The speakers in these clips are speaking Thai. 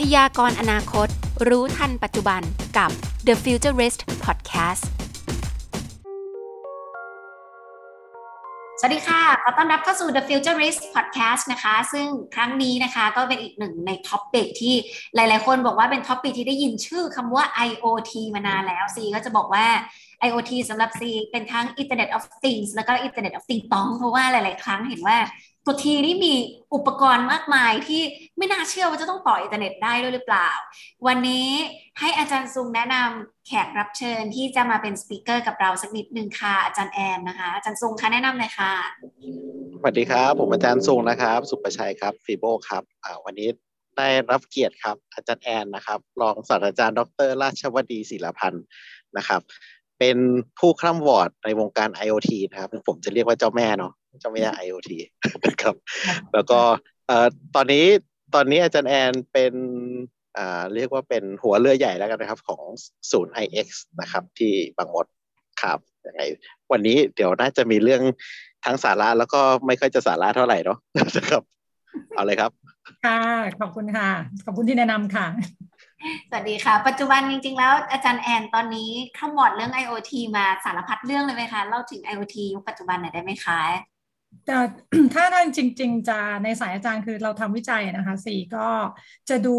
พยากรณ์อนาคต รู้ทันปัจจุบันกับ The Futurist Podcast สวัสดีค่ะ ขอต้อนรับเข้าสู่ The Futurist Podcast นะคะ ซึ่งครั้งนี้นะคะก็เป็นอีกหนึ่งใน topic ที่หลาย ๆ คนบอกว่าเป็น topic ที่ได้ยินชื่อคำว่า IoT มานานแล้วซีก็จะบอกว่า IoT สำหรับซีเป็นทั้ง Internet of Things แล้วก็ Internet of Things ต้องเพราะว่าหลาย ๆ ครั้งเห็นว่าตัวทีนี่มีอุปกรณ์มากมายที่ไม่น่าเชื่อว่าจะต้องต่ออินเทอร์เน็ตได้ด้วยหรือเปล่า วันนี้ให้อาจารย์ซุงแนะนำแขกรับเชิญที่จะมาเป็น speaker กับเราสักนิดนึงค่ะอาจารย์แอนนะคะ อาจารย์ซุงคะแนะนำเลยค่ะสวัสดีครับ ผมอาจารย์ซุงนะครับ สุประชัยครับ FIBO ครับวันนี้ได้รับเกียรติครับอาจารย์แอนนะครับรองศาสตราจารย์ ดร ราชวดีศิลพันธ์นะครับ เป็นผู้คร่ำหวอดในวงการ IoT นะครับ ผมจะเรียกว่าเจ้าแม่เนาะเจ้าแม่ IoT นะครับ แล้วก็ตอนนี้ตอนนี้อาจารย์แอนเป็นเรียกว่าเป็นหัวเรือใหญ่แล้วกันนะครับของศูนย์ IX นะครับ ที่บางมดครับยังไงวันนี้เดี๋ยวน่าจะมีเรื่องทั้งสาระแล้วก็ไม่ค่อยจะสาระเท่าไหร่เนาะนะครับ เอาเลยครับ ค่ะ ขอบคุณค่ะ ขอบคุณที่แนะนำค่ะ สวัสดีค่ะ ปัจจุบันจริงๆ แล้วอาจารย์แอนตอนนี้ข้ามวดเรื่อง IoT มาสารพัดเรื่องเลยไหมคะ เล่าถึง IoT ยุคปัจจุบันหน่อยได้ไหมคะ แต่ถ้าท่านจริง ๆ จะในสายอาจารย์คือเราทำวิจัยนะคะซีก็จะดู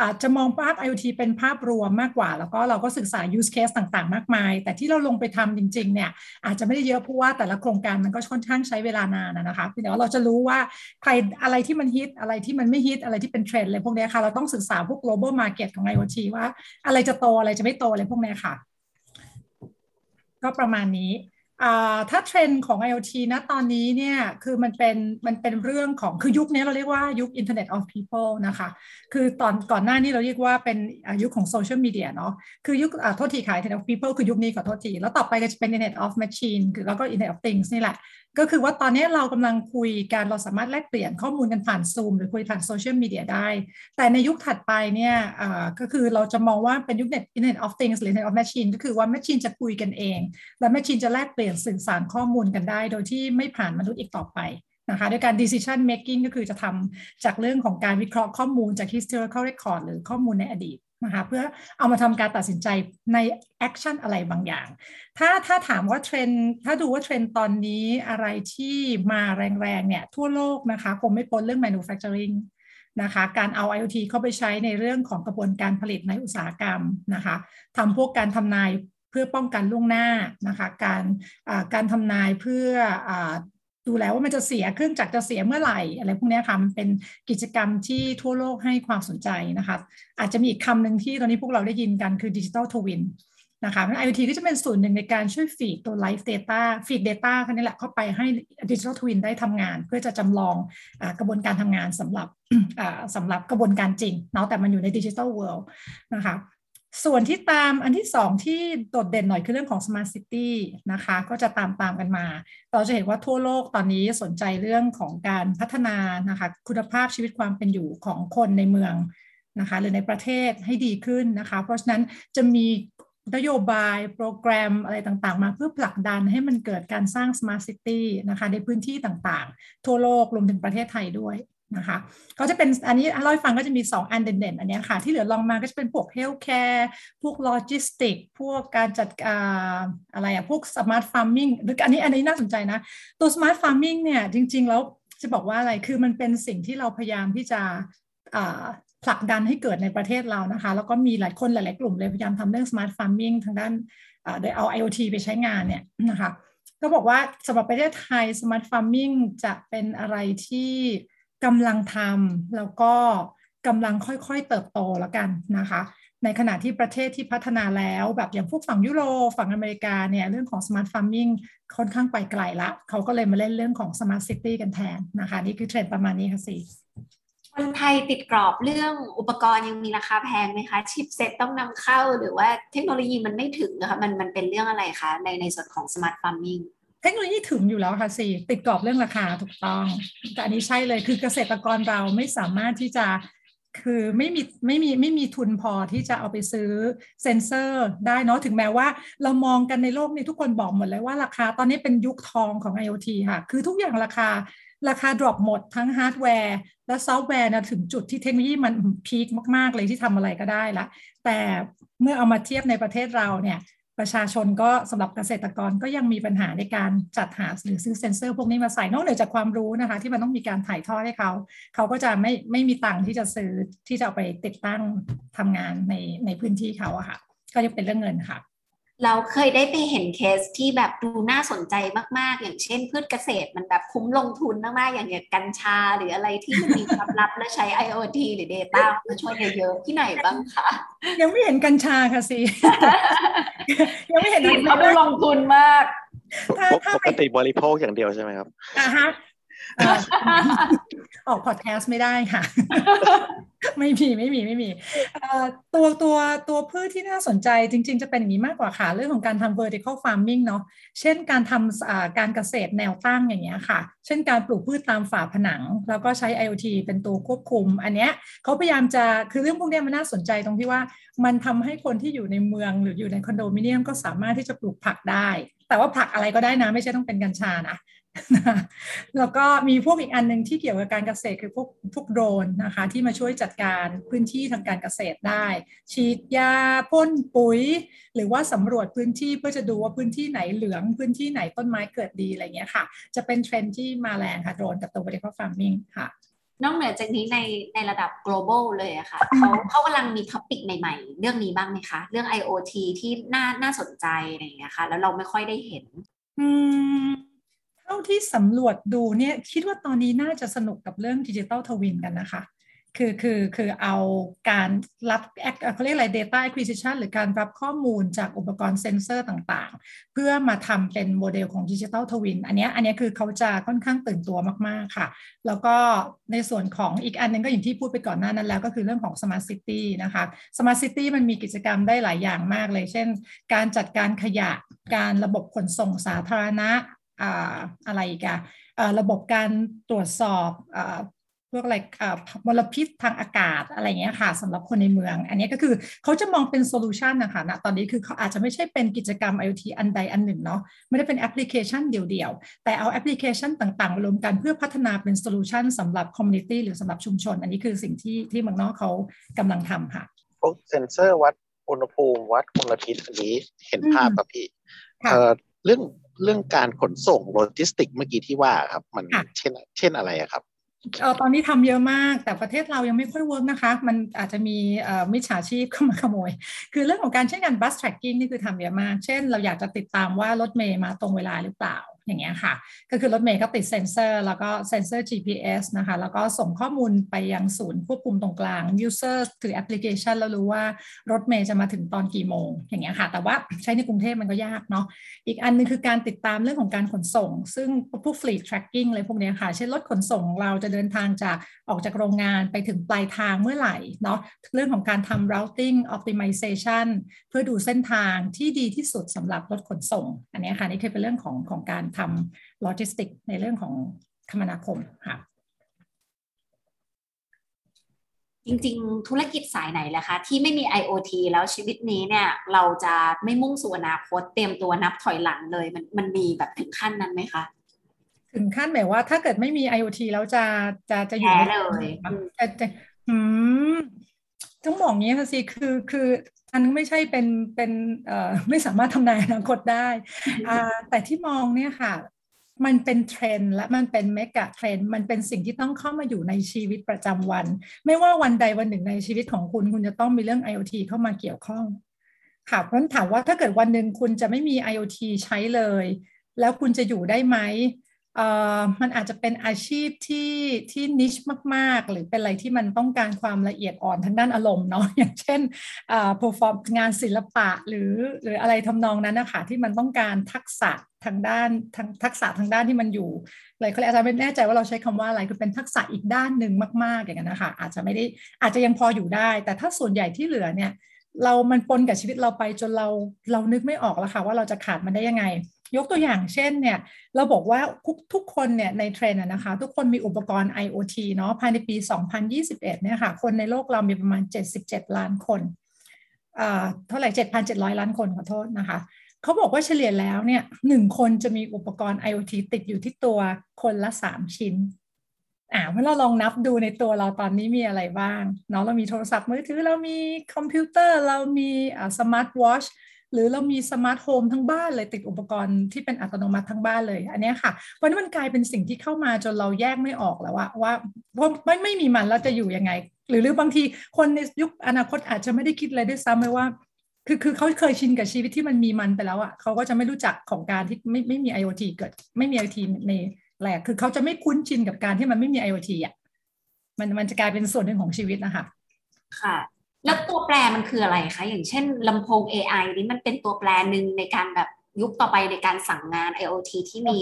อาจจะมองภาพ IoT เป็นภาพรวมมากกว่า แล้วก็เราก็ศึกษา use case ต่างๆ มากมาย แต่ที่เราลงไปทำจริง ๆ เนี่ยอาจจะไม่ได้เยอะเพราะว่าแต่ละโครงการมันก็ค่อนข้างใช้เวลานานนะคะเดี๋ยวเราจะรู้ว่าใครอะไรที่มันฮิตอะไรที่มันไม่ฮิตอะไรที่เป็นเทรนด์อะไรพวกนี้ค่ะ เราต้องศึกษาพวก global market ของ IoT ว่า อะไรจะโตอะไรจะไม่โตอะไรพวกนี้ค่ะ ก็ประมาณนี้ ถ้าเทรนด์ของ IoT นะตอนนี้เนี่ยคือมันเป็นมันเป็นเรื่องของคือยุคนี้เราเรียกว่ายุค Internet of People นะคะ คือตอนก่อนหน้านี้เราเรียกว่าเป็นยุคของโซเชียลมีเดียเนาะคือยุคโทษทีขาย Internet of People คือยุคนี้ขอโทษที แล้วต่อไปก็จะเป็น Internet of Machine คือแล้วก็ Internet of Things นี่แหละ ก็คือว่าตอนนี้เรากำลังคุยกันเราสามารถแลกเปลี่ยนข้อมูลกันผ่านซูมหรือคุยผ่านโซเชียลมีเดียได้ แต่ในยุคถัดไปเนี่ยก็คือเราจะมองว่าเป็นยุค Internet of Things หรือ Internet of Machine ก็คือว่า Machine จะคุยกันเอง และ Machine จะแลกเปลี่ยนสื่อสารข้อมูลกันได้ โดยที่ไม่ผ่านมนุษย์อีกต่อไปนะคะด้วยการ decision making ก็คือจะทำจากเรื่องของการวิเคราะห์ข้อมูลจาก historical record หรือข้อมูลในอดีต นะคะเพื่อเอามาทำการตัดสินใจใน action อะไรบางอย่าง ถ้าถ้าถามว่าเทรนด์ถ้าดูว่าเทรนด์ตอนนี้อะไรที่มาแรงๆเนี่ยทั่วโลกนะคะคงไม่พ้นเรื่อง manufacturing นะคะการเอา IoT เข้าไปใช้ในเรื่องของกระบวนการผลิตในอุตสาหกรรมนะคะทำพวกการทำนายเพื่อป้องกันล่วงหน้านะคะการการทำนายเพื่อ ดูแล้วว่ามันจะเสียเครื่องจักรจะเสียเมื่อไหร่อะไรพวกนี้ค่ะมันเป็นกิจกรรมที่ทั่วโลกให้ความสนใจนะคะ อาจจะมีอีกคำหนึ่งที่ตอนนี้พวกเราได้ยินกันคือดิจิทัลทวินนะคะ IoT ก็จะเป็นส่วนหนึ่งในการช่วยฟีดตัว Live Data ฟีด Data คันนี้แหละเข้าไปให้ Digital Twin ได้ทำงาน เพื่อจะจำลองอกระบวนการทำงานสำหรับสำหรับกระบวนการจริงเนาะแต่มันอยู่ใน Digital World นะคะ ส่วนที่ตามอันที่สองที่โดดเด่นหน่อยคือเรื่องของ Smart City นะคะ ก็จะตามตามกันมา เราจะเห็นว่าทั่วโลกตอนนี้สนใจเรื่องของการพัฒนานะคะ คุณภาพชีวิตความเป็นอยู่ของคนในเมืองนะคะหรือในประเทศให้ดีขึ้นนะคะ เพราะฉะนั้นจะมีนโยบายโปรแกรมอะไรต่างๆ มาเพื่อผลักดันให้มันเกิดการสร้าง Smart City นะคะในพื้นที่ต่างๆ ทั่วโลกรวมถึงประเทศไทยด้วย นะคะก็จะเป็นอันนี้เล่าให้ฟังก็จะมี 2 อันเด่นๆ อันนี้ค่ะ ที่เหลือรองลงมาก็จะเป็นพวก healthcare พวกโลจิสติกพวกการจัดการอะไรอะพวก smart farming หรืออันนี้อันนี้น่าสนใจนะ ตัว smart farming เนี่ยจริง ๆ แล้วจะบอกว่าอะไรคือมันเป็นสิ่งที่เราพยายามที่จะผลักดันให้เกิดในประเทศเรานะคะ แล้วก็มีหลายคนหลาย ๆ กลุ่มเลยพยายามทำเรื่อง smart farming ทางด้านโดยเอา IoT ไปใช้งานเนี่ยนะคะก็บอกว่าสำหรับประเทศไทย smart farming จะเป็นอะไรที่ กำลังทำแล้วก็กำลังค่อยๆเติบโตแล้วกันนะคะ ในขณะที่ประเทศที่พัฒนาแล้วแบบอย่างพวกฝั่งยุโรปฝั่งอเมริกาเนี่ยเรื่องของ smart farming ค่อนข้างไปไกลละเขาก็เลยมาเล่นเรื่องของ smart city กันแทนนะคะ นี่คือเทรนด์ประมาณนี้ค่ะซีคนไทยติดกรอบเรื่องอุปกรณ์ยังมีราคาแพงไหมคะ chipset ต้องนำเข้าหรือว่าเทคโนโลยีมันไม่ถึงนะคะมันมันเป็นเรื่องอะไรคะในในส่วนของ smart farming เทคโนโลยีถึงอยู่แล้วค่ะซีติดกรอบเรื่องราคาถูกต้อง แต่อันนี้ใช่เลยคือเกษตรกรเราไม่สามารถที่จะคือไม่มีไม่มีไม่มีทุนพอที่จะเอาไปซื้อเซนเซอร์ได้เนาะถึงแม้ว่าเรามองกันในโลกนี้ทุกคนบอกหมดเลยว่าราคาตอนนี้เป็นยุคทองของ IoT ค่ะ คือทุกอย่างราคาราคา drop หมดทั้งฮาร์ดแวร์ และซอฟต์แวร์นะถึงจุดที่เทคโนโลยีมัน peak มาก ๆ เลยที่ทำอะไรก็ได้ละแต่เมื่อเอามาเทียบในประเทศเราเนี่ย ประชาชนก็สำหรับเกษตรกรก็ยังมีปัญหาในการจัดหาหรือซื้อเซ็นเซอร์พวกนี้มาใส่นอกเหนือจากความรู้นะคะ ที่มันต้องมีการถ่ายทอดให้เขา เขาก็จะไม่ไม่มีตังค์ที่จะซื้อที่จะเอาไปติดตั้งทำงานในในพื้นที่เขาอะค่ะ ก็ยังเป็นเรื่องเงินค่ะ เราเคยได้ไปเห็นเคสที่แบบดูน่าสนใจมาก ๆ อย่างเช่น พืชเกษตรมันแบบคุ้มลงทุนมากๆ อย่างเงี้ยกัญชาหรืออะไรที่มันมีความลับและใช้ IoT หรือ Data มาช่วยเยอะๆที่ไหนบ้างคะยังไม่เห็นกัญชาค่ะสิยังไม่เห็นเห็นเขาดูลงทุนมากถ้าถ้าปไปกติบริโภคอย่างเดียวใช่ไหมครับอะฮะเออกพอดแคสต์ไม่ได้ค่ะ ไม่มีไม่มีไม่มีตัวตัวตัวพืชที่น่าสนใจจริง ๆ จะเป็นอย่างนี้มากกว่าค่ะ เรื่องของการทำ vertical farming เนาะเช่นการทำการเกษตรแนวตั้งอย่างเงี้ยค่ะ เช่นการปลูกพืชตามฝาผนัง แล้วก็ใช้ IoT เป็นตัวควบคุม อันเนี้ยเขาพยายามจะคือเรื่องพวกนี้มันน่าสนใจตรงที่ว่า มันทำให้คนที่อยู่ในเมืองหรืออยู่ในคอนโดมิเนียมก็สามารถที่จะปลูกผักได้แต่ว่าผักอะไรก็ได้นะ ไม่ใช่ต้องเป็นกัญชานะ แล้วก็มีพวกอีกอันหนึ่งที่เกี่ยวกับการเกษตรคือพวกพวกโดรนนะคะที่มาช่วยจัดการพื้นที่ทางการเกษตรได้ ฉีดยาพ่นปุ๋ย หรือว่าสำรวจพื้นที่เพื่อจะดูว่าพื้นที่ไหนเหลือง พื้นที่ไหนต้นไม้เกิดดีอะไรเงี้ยค่ะ จะเป็นเทรนด์ที่มาแรงค่ะโดรนกับตัว vertical farming ค่ะนอกเหนือจากนี้ในในระดับ global เลยอะค่ะเขาเขากำลังมี topic ใหม่ๆ เรื่องนี้บ้างไหมคะ เรื่อง IoT ที่น่าน่าสนใจอะไรอย่างเงี้ยค่ะแล้วเราไม่ค่อยได้เห็นอืมเท่าที่สำรวจดูเนี่ยคิดว่าตอนนี้น่าจะสนุกกับเรื่องดิจิ t a ลทวินกันนะคะ คือคือคือเอาการรับเขาเรียกอะไร Data Acquisition หรือการรับข้อมูลจากอุปกรณ์เซ็นเซอร์ต่างๆ เพื่อมาทำเป็นโมเดลของดิจิ t a ลทวินอันนี้อันนี้คือเขาจะค่อนข้างตื่นตัวมาก ๆ ค่ะ แล้วก็ในส่วนของอีกอันหนึ่งก็อย่างที่พูดไปก่อนหน้านั้นแล้วก็คือเรื่องของ Smart City นะคะ Smart City มันมีกิจกรรมได้หลายอย่างมากเลย เช่น การจัดการขยะการระบบขนส่งสาธารณะ อ่าอะไรอีกอะอ่าระบบการตรวจสอบอ่าพวกอะไรอ่ามลพิษทางอากาศอะไรเงี้ยค่ะสำหรับคนในเมือง อันนี้ก็คือเขาจะมองเป็น solution นะคะณตอนนี้คือเขาอาจจะไม่ใช่เป็นกิจกรรม IoT อันใดอันหนึ่งเนาะไม่ได้เป็นแอปพลิเคชันเดียวๆ แต่เอาแอปพลิเคชันต่างๆ มารวมกันเพื่อพัฒนาเป็น solution สำหรับ community หรือสำหรับชุมชน อันนี้คือสิ่งที่ที่เมืองนอกเขากำลังทำค่ะพวกเซ็นเซอร์วัดอุณหภูมิวัดมลพิษอันนี้เห็นภาพครับพี่ค่ะเอ่อเรื่อง เรื่องการขนส่งโลจิสติกเมื่อกี้ที่ว่าครับ มันค่ะเช่น เช่นอะไรอะครับเออตอนนี้ทำเยอะมากแต่ประเทศเรายังไม่ค่อย work นะคะ มันอาจจะมีเอ่อมิจฉาชีพเข้ามาขโมย คือเรื่องของการเช่นกัน bus tracking นี่คือทำเยอะมาก เช่น เราอยากจะติดตามว่ารถเมย์มาตรงเวลาหรือเปล่า อย่างเงี้ยค่ะ ก็คือรถเมย์ก็ติดเซ็นเซอร์แล้วก็เซ็นเซอร์ GPS นะคะ แล้วก็ส่งข้อมูลไปยังศูนย์ควบคุมตรงกลาง user ถือแอปพลิเคชันแล้วรู้ว่ารถเมย์จะมาถึงตอนกี่โมง อย่างเงี้ยค่ะ แต่ว่าใช้ในกรุงเทพมันก็ยากเนาะอีกอันนึงคือการติดตามเรื่องของการขนส่ง ซึ่งพวก fleet tracking อะไรพวกเนี้ยค่ะ เช่นรถขนส่งเราจะเดินทางจากออกจากโรงงานไปถึงปลายทางเมื่อไหร่เนาะเรื่องของการทำ routing optimization เพื่อดูเส้นทางที่ดีที่สุดสำหรับรถขนส่ง อันนี้ค่ะนี่คือเป็นเรื่องของของการทำโลจิสติกในเรื่องของคมนาคมค่ะจริงๆ ธุรกิจสายไหนแหละคะ ที่ไม่มี IoT แล้วชีวิตนี้เนี่ย เราจะไม่มุ่งสู่อนาคตเตรียมตัวนับถอยหลังเลย มันมันมีแบบถึงขั้นนั้นไหมคะถึงขั้นหมายว่าถ้าเกิดไม่มี IoT แล้วจะจะจะอยู่แย่ไม่เลยได้จะจะอืมต้องบอกงี้ค่ะสิคือคือ อันไม่ใช่เป็นเป็นไม่สามารถทำนายอนาคตได้แต่ที่มองเนี่ยค่ะมันเป็นเทรนและมันเป็นเมกะเทรนมันเป็นสิ่งที่ต้องเข้ามาอยู่ในชีวิตประจำวัน ไม่ว่าวันใดวันหนึ่งในชีวิตของคุณ คุณจะต้องมีเรื่อง IoT เข้ามาเกี่ยวข้อง ค่ะเพราะนั้นถามว่าถ้าเกิดวันหนึ่งคุณจะไม่มี IoT ใช้เลย แล้วคุณจะอยู่ได้ไหม มันอาจจะเป็นอาชีพที่ที่นิชมากๆ หรือเป็นอะไรที่มันต้องการความละเอียดอ่อนทางด้านอารมณ์เนาะอย่างเช่นเอ่อ perform งานศิลปะหรือหรืออะไรทำนองนั้นนะคะที่มันต้องการทักษะทางด้านทางทักษะทางด้านที่มันอยู่เลยเขาเลยอาจจะไม่แน่ใจว่าเราใช้คำว่าอะไรคือเป็นทักษะอีกด้านหนึ่งมาก ๆ อย่างนั้นนะคะอาจจะไม่ได้อาจจะยังพออยู่ได้ แต่ถ้าส่วนใหญ่ที่เหลือเนี่ยเรามันปนกับชีวิตเราไปจนเราเรานึกไม่ออกแล้วค่ะว่าเราจะขาดมันได้ยังไง ยกตัวอย่างเช่นเนี่ยเราบอกว่าทุกทุกคนเนี่ยในเทรนด์อะนะคะ ทุกคนมีอุปกรณ์ IoT เนาะภายในปี 2021เนี่ยค่ะคนในโลกเรามีประมาณ 77 ล้านคนเท่าไหร่ 7,700 ล้านคนขอโทษนะคะเขาบอกว่าเฉลี่ยแล้วเนี่ยหนึ่งคนจะมีอุปกรณ์ IoT ติดอยู่ที่ตัวคนละสามชิ้นอ่าเมื่อเราลองนับดูในตัวเราตอนนี้มีอะไรบ้างเนาะเรามีโทรศัพท์มือถือเรามีคอมพิวเตอร์เรามี smart watch หรือเรามี smart home ทั้งบ้านเลยติดอุปกรณ์ที่เป็นอัตโนมัติทั้งบ้านเลย อันนี้ค่ะเพราะนั้นมันกลายเป็นสิ่งที่เข้ามาจนเราแยกไม่ออกแล้วว่าว่าว่าไม่ไม่มีมันแล้วจะอยู่ยังไง หรือหรือบางทีคนในยุคอนาคตอาจจะไม่ได้คิดเลยด้วยซ้ำเลยว่าคือคือเขาเคยชินกับชีวิตที่มันมีมันไปแล้วอะ่ะเขาก็จะไม่รู้จักของการที่ไม่ไม่มี IoT เกิด ไม่มี IoT ในแหลกคือเขาจะไม่คุ้นชินกับการที่มันไม่มี IoT อะ่ะมันมันจะกลายเป็นส่วนหนึ่งของชีวิตนะคะค่ะ แล้วตัวแปรมันคืออะไรคะ อย่างเช่นลำโพง AI นี่มันเป็นตัวแปรหนึ่งในการแบบยุคต่อไปในการสั่งงาน IoT ที่มี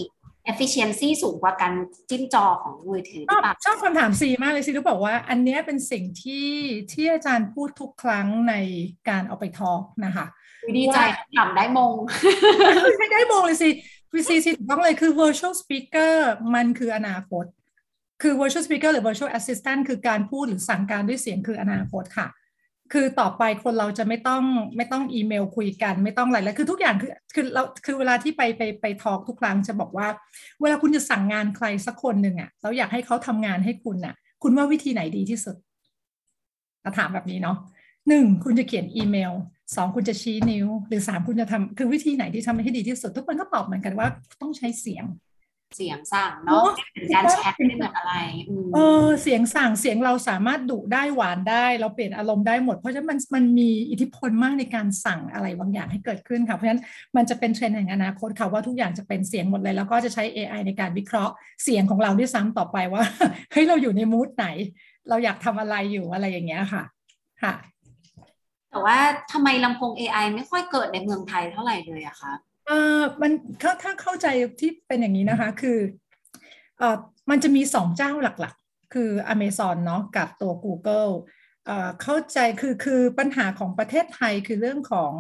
efficiency สูงกว่าการจิ้มจอของมือถือหชรืออบเปล่าชอบคำถามซีมากเลยซีรู้บอกว่า อันเนี้ยเป็นสิ่งที่ที่อาจารย์พูดทุกครั้งในการเอาไปทอล์กนะคะดีใจถามได้มงไม่ได้มองเลยสิวีซีซีถูกต้องเลยคือ virtual speaker มันคืออนาคต คือ virtual speaker หรือ virtual assistant คือการพูดหรือสั่งการด้วยเสียงคืออนาคตค่ะ คือต่อไปคนเราจะไม่ต้องไม่ต้องอีเมลคุยกัน ไม่ต้องอะไรแล้วคือทุกอย่างคือคือเราคือเวลาที่ไปไปไปทอล์กทุกครั้งจะบอกว่า เวลาคุณจะสั่งงานใครสักคนหนึ่งอะแล้วอยากให้เขาทำงานให้คุณอะคุณว่าวิธีไหนดีที่สุดเราถามแบบนี้เนาะหนึ่งคุณจะเขียนอีเมลสองคุณจะชี้นิ้ว หรือสามคุณจะทำคือวิธีไหนที่ทำให้ดีที่สุด ทุกคนก็ตอบเหมือนกันว่าต้องใช้เสียง เสียงสั่งเนาะเป็นการแชทไม่เหมือนอะไรอืมเออเสียงสั่งเสียงเราสามารถดุได้หวานได้ เราเปลี่ยนอารมณ์ได้หมด เพราะฉะนั้นมันมันมีอิทธิพลมากในการสั่งอะไรบางอย่างให้เกิดขึ้นค่ะเพราะฉะนั้นมันจะเป็นเทรนด์แห่งอนาคตค่ะว่าทุกอย่างจะเป็นเสียงหมดเลย แล้วก็จะใช้ AI ในการวิเคราะห์เสียงของเราด้วยซ้ำต่อไปว่าเฮ้ยเราอยู่ในมูดไหน เราอยากทำอะไรอยู่อะไรอย่างเงี้ยค่ะค่ะ แต่ว่าทำไมลำโพง AI ไม่ค่อยเกิดในเมืองไทยเท่าไหร่เลยอะคะ เออมันถ้าถ้าเข้าใจที่เป็นอย่างนี้นะคะ คือเออมันจะมีสองเจ้าหลักๆ คือ Amazon เนาะกับตัว Google เอ่อเข้าใจคือคือปัญหาของประเทศไทยคือเรื่องของ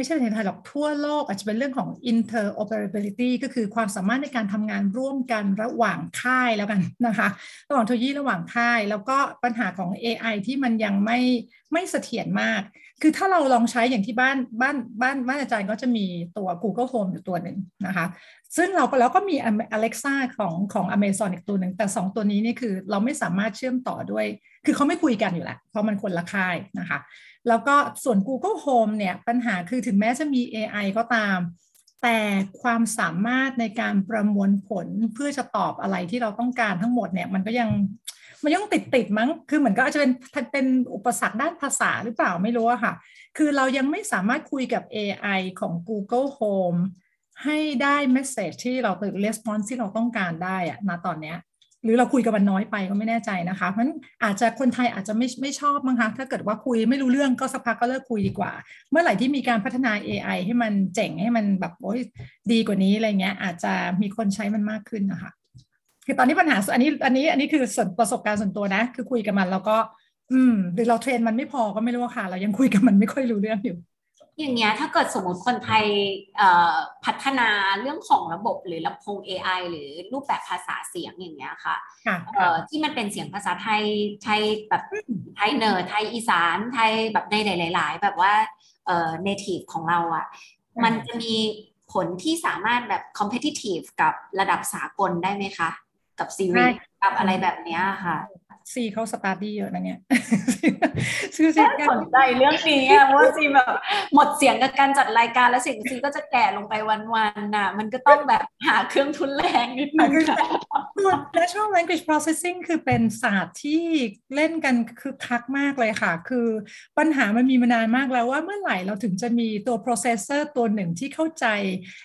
ไม่ใช่ประเทศไทยหรอกทั่วโลก อาจจะเป็นเรื่องของ interoperability ก็คือความสามารถในการทำงานร่วมกันระหว่างค่ายแล้วกันนะคะ ระหว่างเทคโนโลยีระหว่างค่าย แล้วก็ปัญหาของ AI ที่มันยังไม่ไม่เสถียรมาก คือถ้าเราลองใช้อย่างที่บ้านบ้านบ้านบ้านอาจารย์ก็จะมีตัว Google Home อยู่ตัวหนึ่งนะคะ ซึ่งเราแล้วก็มี Alexa ของของ Amazon อีกตัวหนึ่ง แต่ 2 ตัวนี้นี่คือเราไม่สามารถเชื่อมต่อด้วย คือเขาไม่คุยกันอยู่แล้วเพราะมันคนละค่ายนะคะ แล้วก็ส่วน Google Home เนี่ยปัญหาคือถึงแม้จะมี AI ก็ตาม แต่ความสามารถในการประมวลผลเพื่อจะตอบอะไรที่เราต้องการทั้งหมดเนี่ยมันก็ยังมันยังติดติดมั้ง คือเหมือนก็อาจจะเป็นเป็นอุปสรรคด้านภาษาหรือเปล่าไม่รู้อะค่ะ คือเรายังไม่สามารถคุยกับ AI ของ Google Home ให้ได้เมสเซจที่เราหรือ response ที่เราต้องการได้อะณตอนเนี้ย หรือเราคุยกับมันน้อยไปก็ไม่แน่ใจนะคะ เพราะฉะนั้นอาจจะคนไทยอาจจะไม่ไม่ชอบมั้งคะถ้าเกิดว่าคุยไม่รู้เรื่องก็สักพักก็เลิกคุยดีกว่า เมื่อไหร่ที่มีการพัฒนา AI ให้มันเจ๋งให้มันแบบโอ้ยดีกว่านี้อะไรเงี้ย อาจจะมีคนใช้มันมากขึ้นนะคะคือตอนนี้ปัญหาอันนี้อันนี้อันนี้คือส่วนประสบการณ์ส่วนตัวนะ คือคุยกับมันแล้วก็ อืมหรือเราเทรนมันไม่พอก็ไม่รู้ค่ะ เรายังคุยกับมันไม่ค่อยรู้เรื่องอยู่ อย่างเงี้ยถ้าเกิดสมมติคนไทยเอ่อพัฒนาเรื่องของระบบหรือลำโพง AI หรือรูปแบบภาษาเสียงอย่างเงี้ยค่ะค่ะเอ่อที่มันเป็นเสียงภาษาไทยไทยแบบไทยเหนือไทยอีสานไทยแบบในหลาย ๆ แบบว่าเอ่อ native ของเราอะ่ะอืมมันจะมีผลที่สามารถแบบ competitive กับระดับสากลได้ไหมคะ กับซีรีส์กับอะไรแบบเนี้ยค่ะ ซีเขาสตาร์ดี้เยอะนะเนี่ยชื่อซีน่าสนใจเรื่องนี้อะเพราะว่าซีแบบหมดเสียงกับการจัดรายการแล้วเสียงซีก็จะแก่ลงไปวันๆน่ะ มันก็ต้องแบบหาเครื่องทุนแรงนิดนึงค่ะตัว natural language processing คือเป็นศาสตร์ที่เล่นกันคือคักมากเลยค่ะ คือปัญหามันมีมานานมากแล้วว่าเมื่อไหร่เราถึงจะมีตัว processor ตัวหนึ่งที่เข้าใจ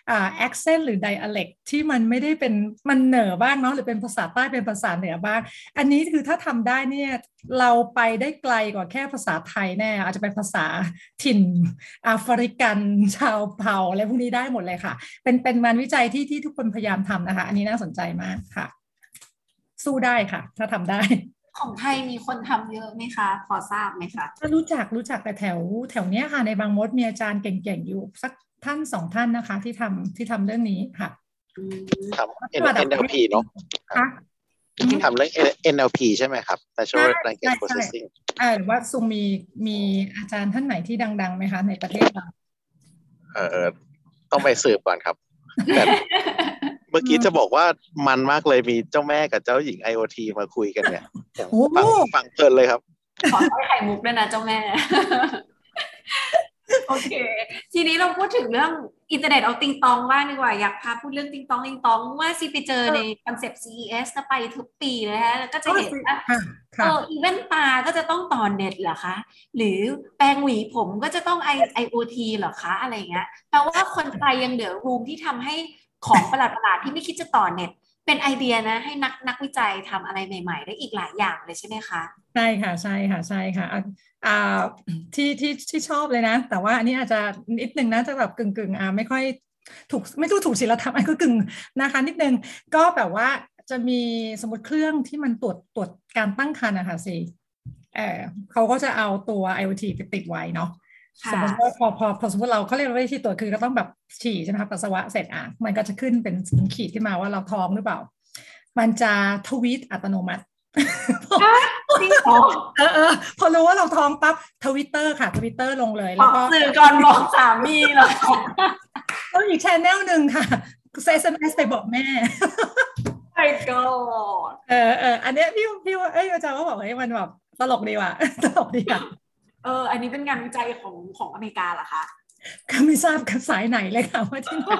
อ่า accent หรือ dialect ที่มันไม่ได้เป็นมันเหนือบ้างเนาะหรือเป็นภาษาใต้เป็นภาษาเหนือบ้าง อันนี้คือถ้าทำได้เนี่ยเราไปได้ไกลกว่าแค่ภาษาไทยแน่อาจจะเป็นภาษาถิ่นแอฟริกันชาวเผ่าอะไรพวกนี้ได้หมดเลยค่ะ เป็นเป็นงานวิจัยที่ที่ทุกคนพยายามทำนะคะ อันนี้น่าสนใจมากค่ะ สู้ได้ค่ะ ถ้าทำได้ของไทยมีคนทำเยอะไหมคะ พอทราบไหมคะก็รู้จักรู้จักแต่แถวแถวเนี้ยค่ะ ในบางมดมีอาจารย์เก่งๆอยู่สักท่านสองท่านนะคะ ที่ทำที่ทำเรื่องนี้ค่ะอืมทำ NLP เนาะค่ะ ที่ทำเรื่อง NLP ใช่ไหมครับ Natural ใช่ Language ใช่ Processing อ่าหรือว่าซุงมีมีอาจารย์ท่านไหนที่ดังๆไหมคะในประเทศเราเออต้องไปสืบก่อนครับแต่เมื่อกี้จะบอกว่ามันมากเลยมีเจ้าแม่กับเจ้าหญิง IoT มาคุยกันเนี่ยโอ้ฟังฟังเพลินเลยครับ ขอให้ไข่มุกด้วยนะเจ้าแม่ โอเค ทีนี้เราพูดถึงเรื่องอินเทอร์เน็ตเอาติงตองบ้างดีกว่า อยากพาพูดเรื่องติงตองติงตองว่าซีไปเจอในคอนเซปต์ CES นะไปทุกปีเลยฮะแล้วก็จะเห็นว่าค่ะเอค่ะออีเวนต์ตาก็จะต้องต่อเน็ตเหรอคะ หรือแปรงหวีผมก็จะต้อง I IoT เหรอคะ อะไรเงี้ยแปลว่าคนไทยยังเหลือรูมที่ทำให้ของประหลาดๆที่ไม่คิดจะต่อเน็ต เป็นไอเดียนะ ให้นักนักวิจัยทำอะไรใหม่ ๆ ได้อีกหลายอย่างเลยใช่ไหมคะ ใช่ค่ะใช่ค่ะใช่ค่ะอ่าที่ที่ที่ชอบเลยนะ แต่ว่าอันนี้อาจจะนิดนึงนะจะแบบกึ่งกึ่งอ่าไม่ค่อยถูกไม่ถูกถูกศีลธรรมอันก็กึ่งนะคะนิดนึงก็แบบว่าจะมีสมมติเครื่องที่มันตรวจตรวจการตั้งครรภ์นะคะสิเออเขาก็จะเอาตัว IoT ไปติดไว้เนาะ สมมติว่าพอพอพอสมมติเราเขาเรียกว่าวิธีตรวจคือก็ต้องแบบฉี่ใช่ไหมคะปัสสาวะเสร็จอะมันก็จะขึ้นเป็นขีดขึ้นมาว่าเราท้องหรือเปล่า มันจะทวีตอัตโนมัติจริงเหรอเออเออพอรู้ว่าเราท้องปั๊บทวิตเตอร์ค่ะทวิตเตอร์ลงเลยบแล้อวกก็สื่อก่อนบอกสามีเหรอแล้วอีกชแนลหนึ่งค่ะเซสเอ็มเอสไปบอกแม่ไอ้ก็เออเอออันเนี้ยพี่พี่ว่าเอ้ยอาจารย์ก็บอกเฮ้ยมันแบบตลกดีว่ะตลกดีอะ เออ อันนี้เป็นงานวิจัยของของอเมริกาเหรอคะก็ไม่ทราบกับสายไหนเลยค่ะว่าที่ไหน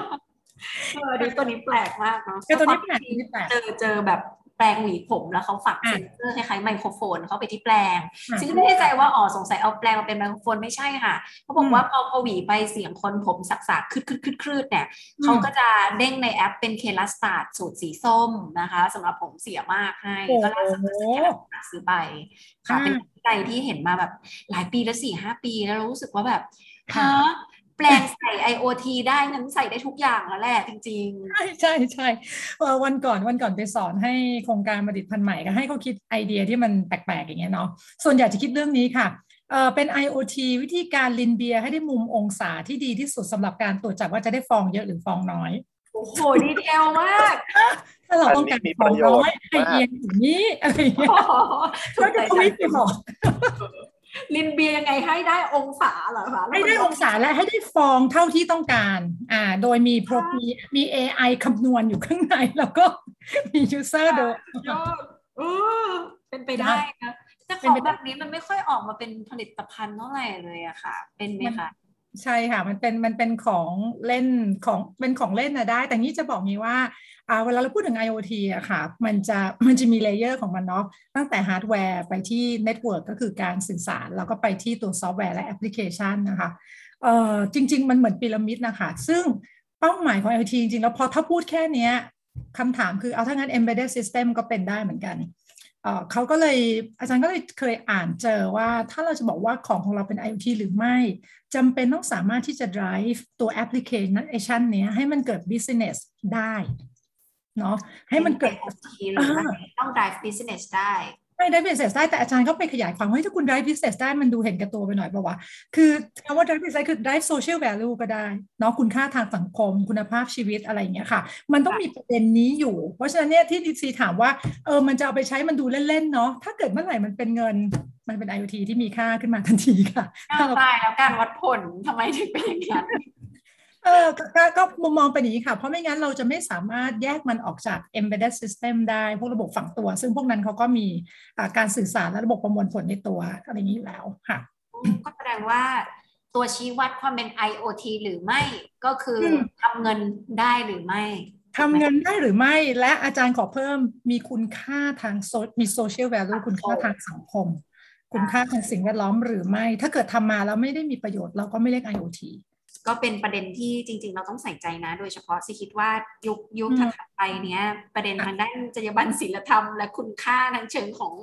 เออดีตัวนี้แปลกมากเนาะเออตัวนี้แปลกตัวนี้แปลกเจอเจอแบบ แปลงหวีผมแล้วเขาฝังอะเซ็นเซอร์คล้ายๆไมโครโฟนเข้าไปที่แปลงอะซึ่งไม่แน่ใจว่าอ๋อสงสัยเอาแปลงมาเป็นไมโครโฟนไม่ใช่ค่ะเขาบออืกมว่าพอพอหวีไปเสียงคนผมสักๆคืดคืดคืดคืดเนี่ยอืมเขาก็จะเด้งในแอปเป็นเคลัสตาร์ดสูตรสีส้มนะคะสำหรับผมเสียมากให้โอ้โหก็ล่าสุดก็จะเคลัสตาร์ดซื้อไปค่ะอ่าเป็นวิจัยที่เห็นมาแบบหลายปีแล้วสี่ห้าปีแล้วเรารู้สึกว่าแบบค่ะฮะ แปลงใส่ IoT ได้งั้นใส่ได้ทุกอย่างแล้วแหละจริงๆ ใช่ใช่ใช่เอ่อวันก่อนวันก่อนไปสอนให้โครงการประดิษฐ์พันธุ์ใหม่ก็ให้เขาคิดไอเดียที่มันแปลกๆอย่างเงี้ยเนาะส่วนใหญ่จะคิดเรื่องนี้ค่ะเออเป็น IoT วิธีการลินเบียร์ให้ได้มุมองศาที่ดีที่สุดสำหรับการตรวจจับว่าจะได้ฟองเยอะหรือฟองน้อยโอ้โหดีเทลมาก ถ้าเราต้องการฟองน้อยให้เอียงอย่างนี้อะไรอย่างเงี้ยถูแล้วกก็ใจทวิตไปบอก ลินเบียร์ยังไงให้ได้องศาเหรอคะให้ได้องศาและให้ได้ฟองเท่าที่ต้องการ อ่า โดยมีโปรมีมี AI คำนวณอยู่ข้างใน แล้วก็มี user โดยยอดเออเป็นไปได้นะแต่ขเป็นองไปได้แบบนี้มันไม่ค่อยออกมาเป็นผลิตภัณฑ์เท่าไหร่เลยอะค่ะ เป็นไหมคะ ใช่ค่ะ มันเป็นมันเป็นของเล่นของเป็นของเล่นนะได้ แต่นี้จะบอกมีว่าอ่าเวลาเราพูดถึง IoT อะค่ะ มันจะมันจะมี layer ของมันเนาะตั้งแต่ฮาร์ดแวร์ไปที่ network ก็คือการสื่อสาร แล้วก็ไปที่ตัวซอฟต์แวร์และแอปพลิเคชันนะคะเอ่อจริง ๆ มันเหมือนพีระมิดนะคะซึ่งเป้าหมายของ IoT จริงๆ แล้วพอถ้าพูดแค่นี้คำถามคือเอาถ้างั้น embedded system ก็เป็นได้เหมือนกัน เอ่อเขาก็เลยอาจารย์ก็เลยเคยอ่านเจอว่าถ้าเราจะบอกว่าของของเราเป็น IoT หรือไม่จำเป็นต้องสามารถที่จะ drive ตัว application เนี้ยให้มันเกิด business ได้เนาะให้มันเกิดทีหรือว่าต้อง drive business ได้ ไม่ได้ business ได้แต่อาจารย์ก็ไปขยายความว่าถ้าคุณ drive business ได้มันดูเห็นแกับตัวไปหน่อยปะวะคือคำว่า drive business คือ drive social value ก็ได้เนาะคุณค่าทางสังคม คุณภาพชีวิตอะไรอย่างเงี้ยค่ะ มันต้องมีประเด็นนี้อยู่ เพราะฉะนั้นเนี่ยที่ดีซีถามว่าเออมันจะเอาไปใช้มันดูเล่นๆเนาะถ้าเกิดเมื่อไหร่มันเป็นเงินมันเป็น IoT ที่มีค่าขึ้นมาทันทีค่ะอ้าวตายแล้วการวัดผลทำไมถึงเป็นอย่างนั้น เออก็ก็ก็มุมมองเป็นอย่างนี้ค่ะ เพราะไม่งั้นเราจะไม่สามารถแยกมันออกจาก embedded system ได้ พวกระบบฝังตัว ซึ่งพวกนั้นเขาก็มีอ่าการสื่อสารและระบบประมวลผลในตัวอะไรอย่างนี้อยู่แล้วค่ะ ก็แสดงว่าตัวชี้วัดความเป็น IoT หรือไม่ก็คืออมทำเงินได้หรือไม่ทำเงินได้หรือไม่ และอาจารย์ขอเพิ่มมีคุณค่าทางโซมี social value คุณค่าทางสังคม คุณค่าทางสิ่งแวดล้อมหรือไม่ ถ้าเกิดทำมาแล้วไม่ได้มีประโยชน์เราก็ไม่เรียก IoT ก็เป็นประเด็นที่จริง ๆ เราต้องใส่ใจนะ โดยเฉพาะสิคิดว่ายุคยุคอืมถัดไปเนี้ย ประเด็นทางด้านจรรยาบรรณศิลธรรมและคุณค่าทางเชิงของ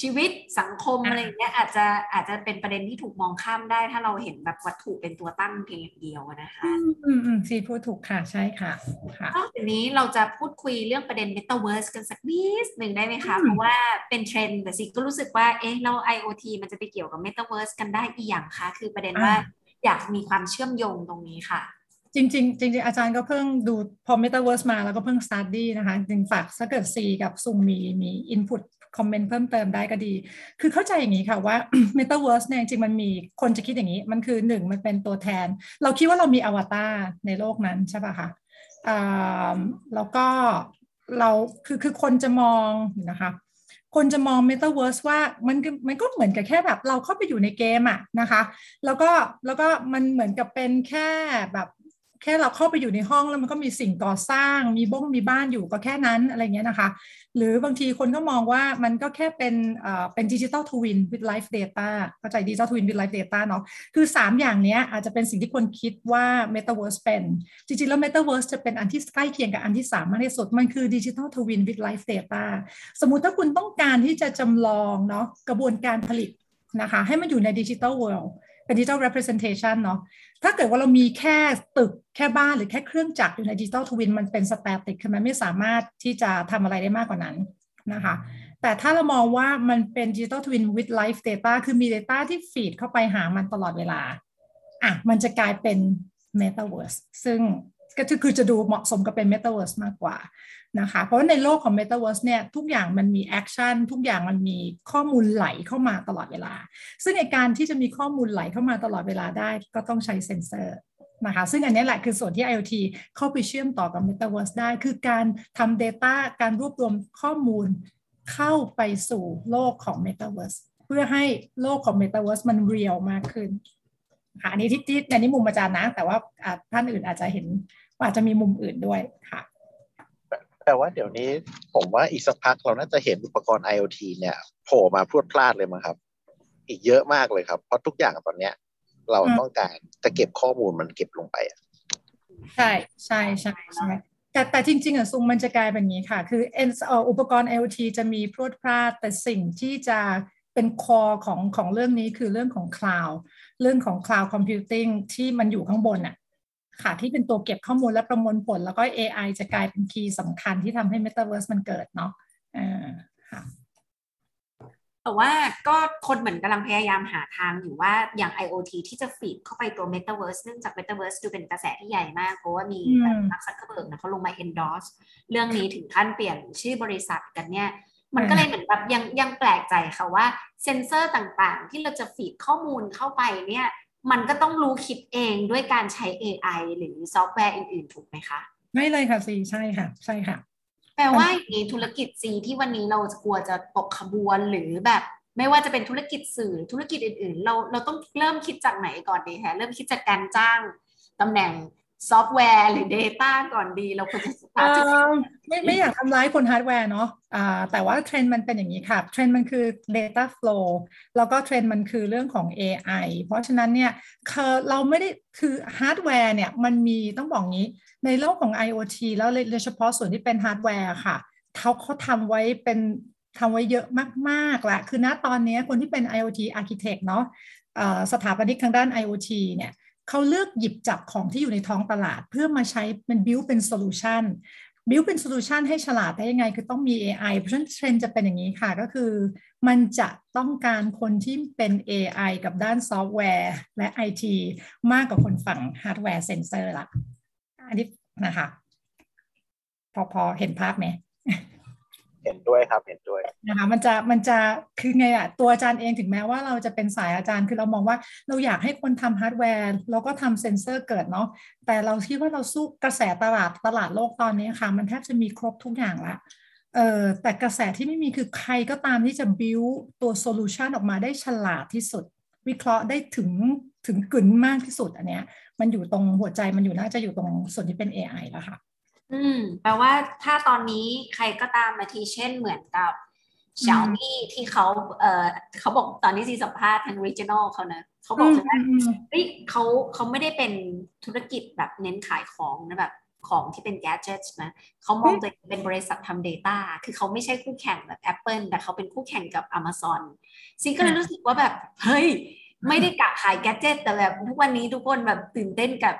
ชีวิตสังคมอะไรอย่างเงี้ยอาจจะอาจจะเป็นประเด็นที่ถูกมองข้ามได้ ถ้าเราเห็นแบบวัตถุเป็นตัวตั้งเพียงอย่างเดียวอะนะคะอืมอืมอืมซีพูดถูกค่ะใช่ค่ะค่ะนอกจากนี้เราจะพูดคุยเรื่องประเด็น Metaverse กันสักนิดหนึ่งได้ไหมคะอืมเพราะว่าเป็นเทรนด์แต่สิก็รู้สึกว่าเอ๊ะเรา IoT มันจะไปเกี่ยวกับ Metaverse กันได้อีกอย่างคะคือประเด็นว่า อยากมีความเชื่อมโยงตรงนี้ค่ะ จริงๆจริงอาจารย์ก็เพิ่งดูพอ Metaverse มาแล้วก็เพิ่ง study นะคะจริงฝากถ้าเกิด C กับซุงมีมี input คอมเมนต์เพิ่มเติมได้ก็ดี คือเข้าใจอย่างนี้ค่ะว่า Metaverse เนี่ยจริงมันมีคนจะคิดอย่างนี้ มันคือหนึ่งมันเป็นตัวแทน เราคิดว่าเรามีอวตารในโลกนั้นใช่ป่ะคะแล้วก็เราคือคือคนจะมองนะคะ คนจะมอง Metaverse ว่ามันมันก็เหมือนกับแค่แบบเราเข้าไปอยู่ในเกมอะนะคะ แล้วก็แล้วก็มันเหมือนกับเป็นแค่แบบ แค่เราเข้าไปอยู่ในห้องแล้วมันก็มีสิ่งก่อสร้าง มีบ้งมีบ้านอยู่ก็แค่นั้นอะไรเงี้ยนะคะ หรือบางทีคนก็มองว่ามันก็แค่เป็นเอ่อเป็นดิจิตอลทวิน with life data เข้าใจดิจิตอลทวิน with life data เนาะคือ 3 อย่างเนี้ยอาจจะเป็นสิ่งที่คนคิดว่า Metaverse เป็น จริงๆ แล้ว Metaverse จะเป็นอันที่ใกล้เคียงกับอันที่3มากที่สุด มันคือ Digital Twin with Live Data สมมุติถ้าคุณต้องการที่จะจำลองเนาะกระบวนการผลิตนะคะให้มันอยู่ใน Digital World เป็น Digital Representation เนาะ ถ้าเกิดว่าเรามีแค่ตึกแค่บ้านหรือแค่เครื่องจักรอยู่ใน digital twin มันเป็น static คือมันไม่สามารถที่จะทำอะไรได้มากกว่านั้นนะคะแต่ถ้าเรามองว่ามันเป็นดิจิตอลทวิน with life data คือมี Data ที่ feed เข้าไปหามันตลอดเวลาอะมันจะกลายเป็น Metaverse ซึ่งก็คือจะดูเหมาะสมกับเป็น Metaverse มากกว่า นะคะ เพราะว่าในโลกของ Metaverse เนี่ยทุกอย่างมันมี action ทุกอย่างมันมีข้อมูลไหลเข้ามาตลอดเวลา ซึ่งในการที่จะมีข้อมูลไหลเข้ามาตลอดเวลาได้ก็ต้องใช้เซ็นเซอร์นะคะซึ่งอันนี้แหละคือส่วนที่ IoT เข้าไปเชื่อมต่อกับ Metaverse ได้ คือการทำ Data การรวบรวมข้อมูลเข้าไปสู่โลกของ Metaverse เพื่อให้โลกของ Metaverse มันเรียลมากขึ้นค่ะอันนี้ที่ที่ในนี้มุมอาจารย์นะ แต่ว่าท่านอื่นอาจจะเห็นว่าอาจจะมีมุมอื่นด้วยค่ะ แต่ว่าเดี๋ยวนี้ผมว่าอีกสักพักเราน่าจะเห็นอุปกรณ์ IoT เนี่ยโผล่มาพรวดพลาดเลยมั้งครับ อีกเยอะมากเลยครับ เพราะทุกอย่างตอนเนี้ย เราต้องการจะเก็บข้อมูลมันเก็บลงไปอะใช่ใช่ใช่ใช่แต่แต่จริงๆอะซุงมันจะกลายเป็นอย่างนี้ค่ะ คือเอ็นอุปกรณ์ IoT จะมีพรวดพลาด แต่สิ่งที่จะเป็นคอของของเรื่องนี้คือเรื่องของ cloud เรื่องของ cloud computing ที่มันอยู่ข้างบนอะ ค่ะ ที่เป็นตัวเก็บข้อมูลและประมวลผล แล้วก็ AI จะกลายเป็น key สำคัญที่ทำให้ Metaverse มันเกิดเนาะอ่าค่ะแต่ว่าก็คนเหมือนกำลังพยายามหาทางอยู่ว่าอย่าง IoT ที่จะ feed เข้าไปตัว Metaverse เนื่องจาก Metaverse ดูเป็นกระแสที่ใหญ่มาก เพราะว่ามีแบบมาร์กซักเคอร์เบิร์กนะเขาลงมา endorse เรื่องนี้ถึงขั้นเปลี่ยนชื่อบริษัทกันเนี่ย มันก็เลยเหมือนแบบยังยังแปลกใจค่ะว่าเซนเซอร์ต่างๆ ที่เราจะ feed ข้อมูลเข้าไปเนี่ย มันก็ต้องรู้คิดเองด้วยการใช้ AI หรือซอฟต์แวร์อื่น ๆ ถูกไหมคะไม่เลยค่ะซีใช่ค่ะ ใช่ค่ะ แปลว่าอย่างนี้ธุรกิจซีที่วันนี้เราจะกลัวจะตกขบวนหรือแบบ ไม่ว่าจะเป็นธุรกิจสื่อธุรกิจอื่น ๆ เราเราต้องเริ่มคิดจากไหนก่อนดีคะเริ่มคิดจากการจ้างตำแหน่งซอฟต์แวร์หรือ Data ก่อนดี เราควรจะสตาร์ทจาก ไม่ไม่อยากทำร้ายคนฮาร์ดแวร์เนาะะแต่ว่าเทรนด์มันเป็นอย่างนี้ค่ะ เทรนด์มันคือ Data Flow แล้วก็เทรนด์มันคือเรื่องของ AI เพราะฉะนั้นเนี่ยเราไม่ได้คือฮาร์ดแวร์เนี่ยมันมีต้องบอกงี้ ในโลกของ IoT แล้วโดยเฉพาะส่วนที่เป็นฮาร์ดแวร์ค่ะเขาเขาทำไว้เป็นทำไว้เยอะมากๆแหละคือณตอนนี้คนที่เป็น IoT Architect เนาะสถาปนิกทางด้าน IoT เนี่ยเขาเลือกหยิบจับของที่อยู่ในท้องตลาด เพื่อมาใช้เป็น build เป็น solution build เป็น solution ให้ฉลาดได้ยังไง คือต้องมี AI เพราะฉะนั้นเทรนด์จะเป็นอย่างนี้ค่ะ ก็คือมันจะต้องการคนที่เป็น AI กับด้านซอฟต์แวร์ และ IT มากกว่าคนฝั่งฮาร์ดแวร์เซนเซอร์ละอันนี้นะคะ พอพอเห็นภาพไหม เห็นด้วยครับเห็นด้วยนะคะมันจะมันจะคือไงอะตัวอาจารย์เองถึงแม้ว่าเราจะเป็นสายอาจารย์คือเรามองว่าเราอยากให้คนทำฮาร์ดแวร์แล้วก็ทำเซนเซอร์เกิดเนาะแต่เราคิดว่าเราสู้กระแสตลาดตลาดโลกตอนนี้ค่ะ มันแทบจะมีครบทุกอย่างละเออแต่กระแสที่ไม่มีคือใครก็ตามที่จะบิวตัวโซลูชันออกมาได้ฉลาดที่สุด วิเคราะห์ได้ถึงถึงกึ่นมากที่สุดอันเนี้ย มันอยู่ตรงหัวใจมันอยู่น่าจะอยู่ตรงส่วนที่เป็น AI แล้วค่ะ อืมแปลว่าถ้าตอนนี้ใครก็ตามมาทีเช่นเหมือนกับ Xiaomi ที่เขาเอ่อเขาบอกตอนนี้ซีสัมภาษณ์ทาง regional เขานะเขาบอกว่าเฮ้ยเขาเขาไม่ได้เป็นธุรกิจแบบเน้นขายของนะแบบของที่เป็น gadgets นะเขามองตัวเองเป็นบริษัททำ data คือเขาไม่ใช่คู่แข่งแบบ Apple แต่เขาเป็นคู่แข่งกับ Amazon ซีก็เลยรู้สึกว่าแบบ เฮ้ย ไม่ได้กะขาย gadget แต่แบบทุกวันนี้ทุกคนแบบตื่นเต้นกับ